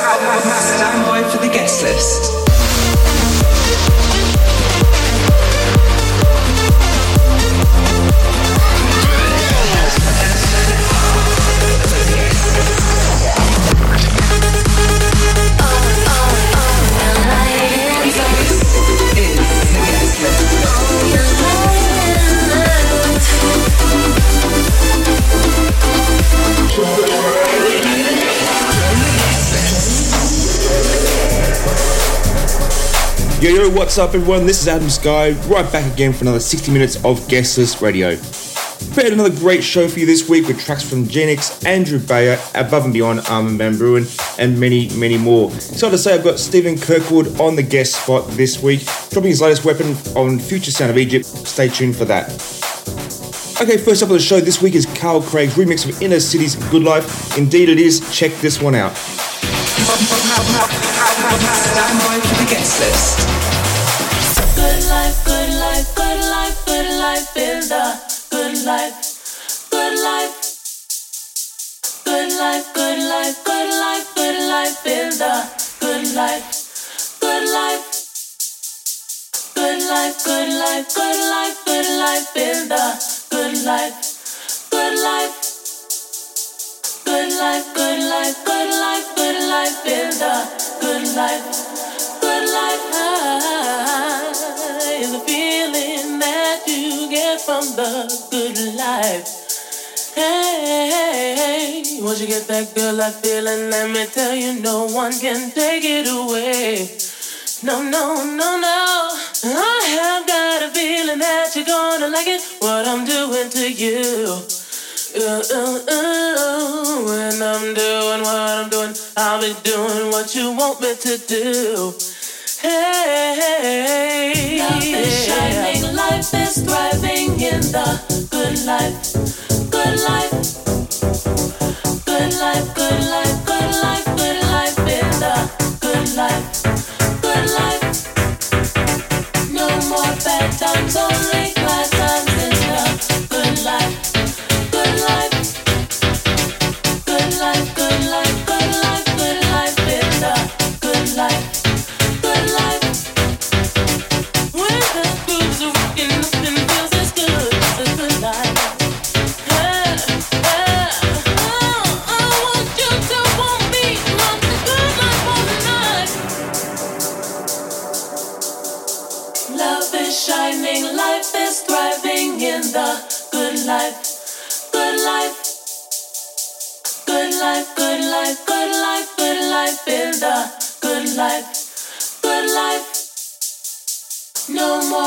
Stand by for the guest list. Yo, yo, what's up, everyone? This is Adam Sky, right back again for another 60 minutes of Guest List Radio. Prepared another great show for you this week with tracks from Genix, Andrew Bayer, Above and Beyond, Armin Van Buuren, and many, many more. Excited to say I've got Stephen Kirkwood on the guest spot this week, dropping his latest weapon on Future Sound of Egypt. Stay tuned for that. Okay, first up on the show this week is Carl Craig's remix of Inner City's Good Life. Indeed, it is. Check this one out. Good life, good life, good life, good life in the good life, good life. Ah, is a feeling that you get from the good life. Hey, once you get that good life feeling, let me tell you, no one can take it away. No, no, no, no. I have got a feeling that you're gonna like it, what I'm doing to you. Uh, uh, uh, when I'm doing what I'm doing, I'll be doing what you want me to do. Hey, love is shining, life is thriving in the good life, good life,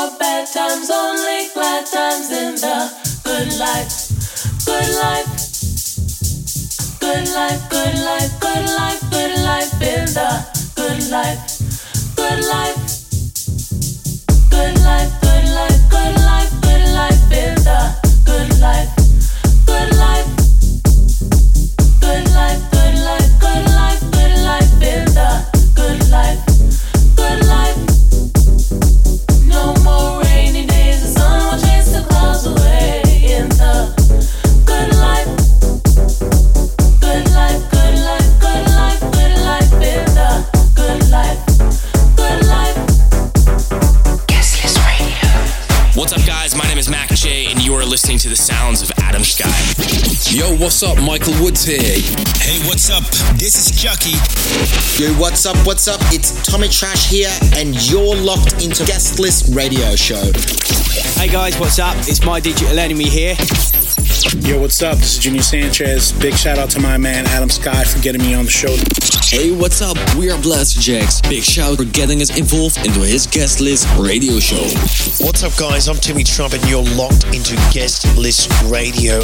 More bad times, only glad times in the good life, good life, good life, good life, good life, good life in the good life, good life. Good life, good life, good life, good life in the good life, up? Michael Woods here. Hey, what's up? This is Chuckie. Yo, what's up? What's up? It's Tommy Trash here, and you're locked into Guest List Radio Show. Hey guys, what's up? It's my digital enemy here. Yo, what's up? This is Junior Sanchez. Big shout out to my man Adam Sky for getting me on the show. Hey, what's up? We are Blasterjaxx. Big shout out for getting us involved into his guest list radio show. What's up, guys? I'm Timmy Trump, and you're locked into Guest List Radio.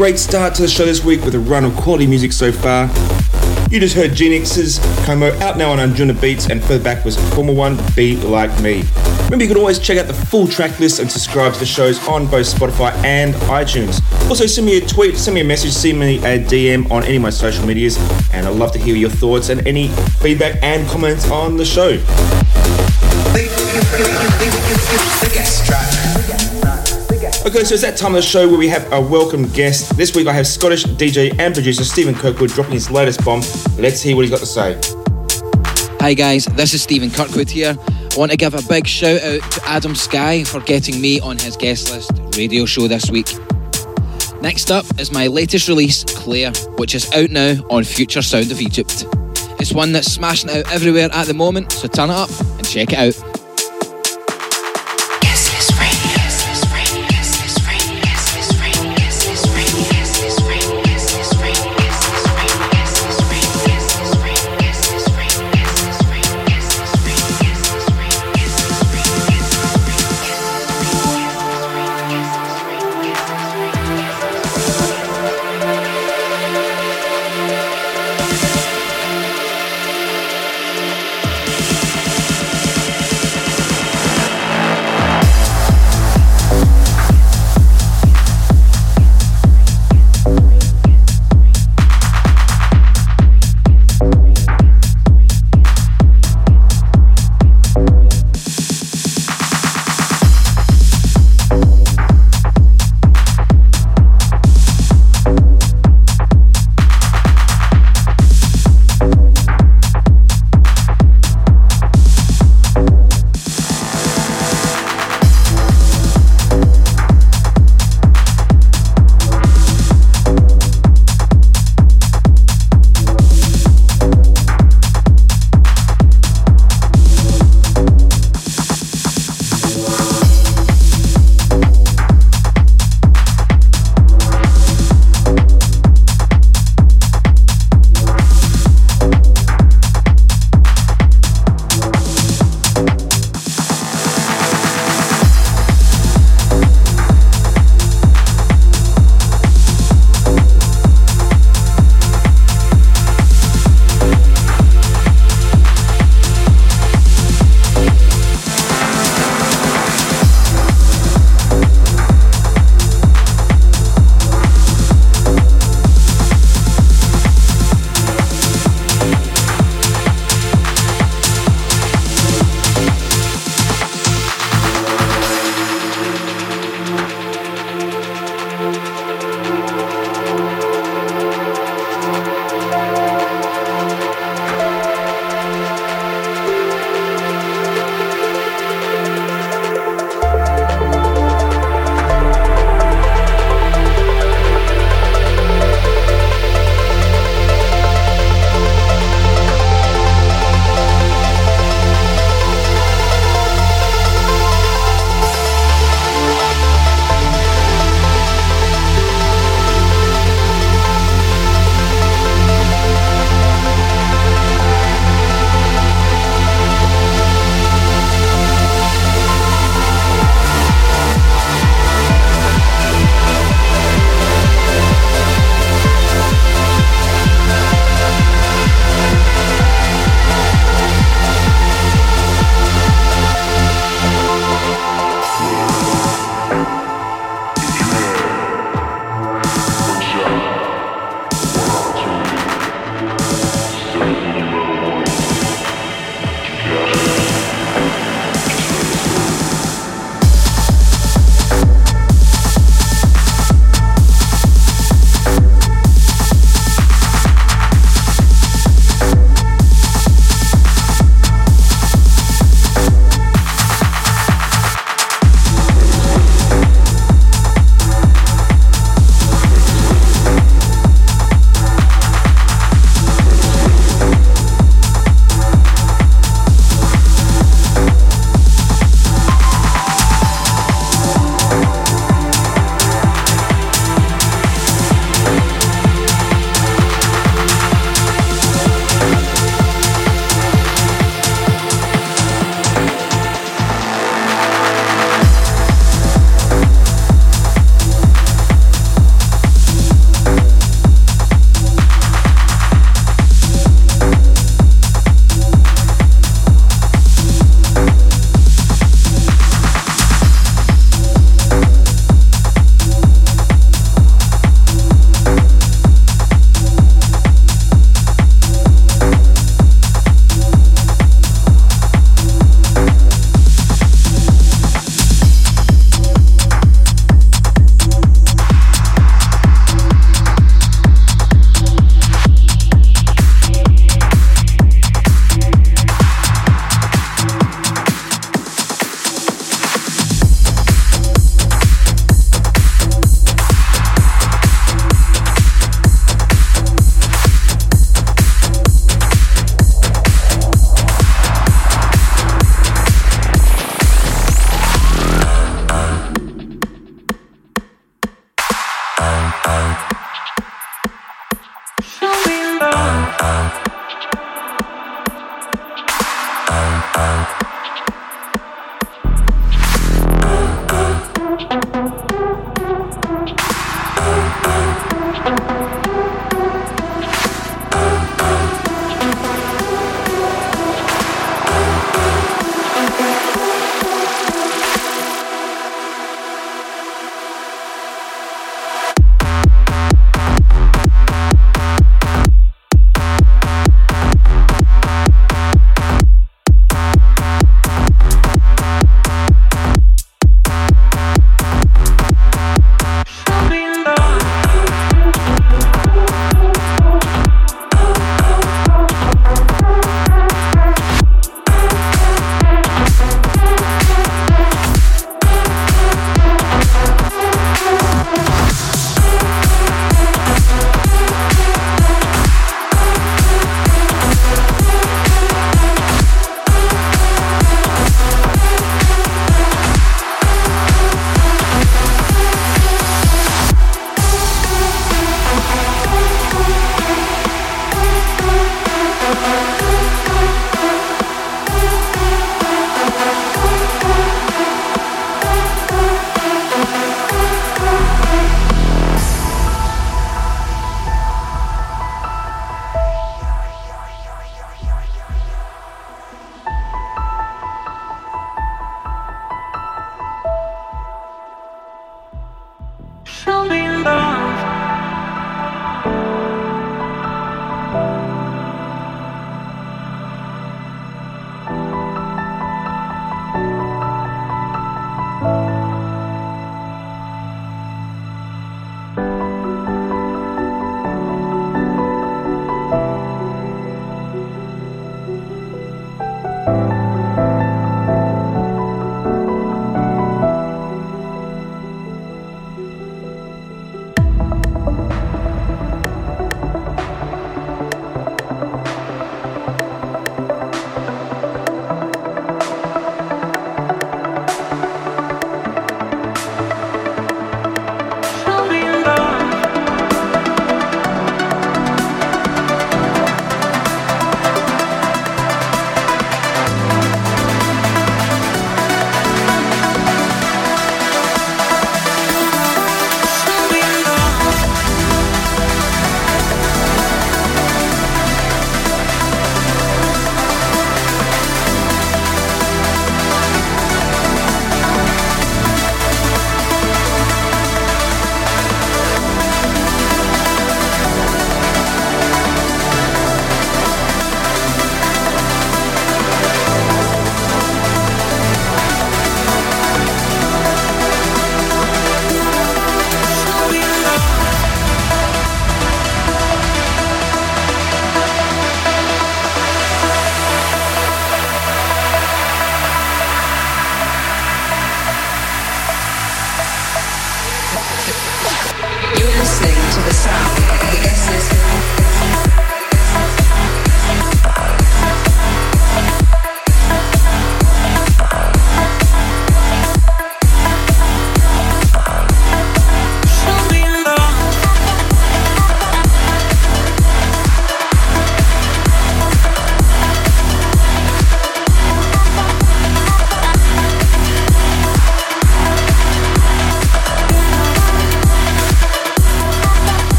Great start to the show this week with a run of quality music so far. You just heard Genix's Como out now on Anjuna Beats, and further back was former One Be Like Me. Remember, you can always check out the full track list and subscribe to the shows on both Spotify and iTunes. Also, send me a tweet, send me a message, send me a DM on any of my social medias, and I'd love to hear your thoughts and any feedback and comments on the show. Okay, so it's that time of the show where we have a welcome guest. This week I have Scottish DJ and producer Stephen Kirkwood dropping his latest bomb. Let's hear what he's got to say. Hi guys, this is Stephen Kirkwood here. I want to give a big shout out to Adam Sky for getting me on his guest list radio show this week. Next up is my latest release, Claire, which is out now on Future Sound of Egypt. It's one that's smashing out everywhere at the moment, so turn it up and check it out.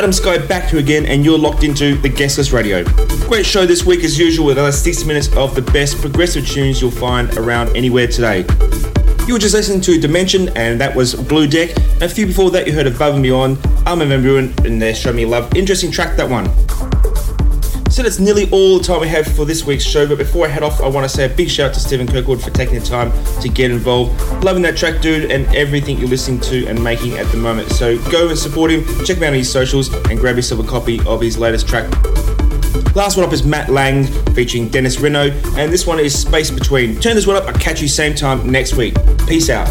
Adam Sky back to you again, and you're locked into the Guest List Radio. Great show this week as usual with another 60 minutes of the best progressive tunes you'll find around anywhere today. You were just listening to Dimension, and that was Blue Deck. And a few before that, you heard Above and Beyond, Armin van Buuren, and their Show Me Love. Interesting track, that one. So that's nearly all the time we have for this week's show. But before I head off, I want to say a big shout out to Stephen Kirkwood for taking the time to get involved. Loving that track, dude, and everything you're listening to and making at the moment. So go and support him, check him out on his socials, and grab yourself a copy of his latest track. Last one up is Matt Lange featuring Dennis Reno, and this one is Space Between. Turn this one up, I'll catch you same time next week. Peace out.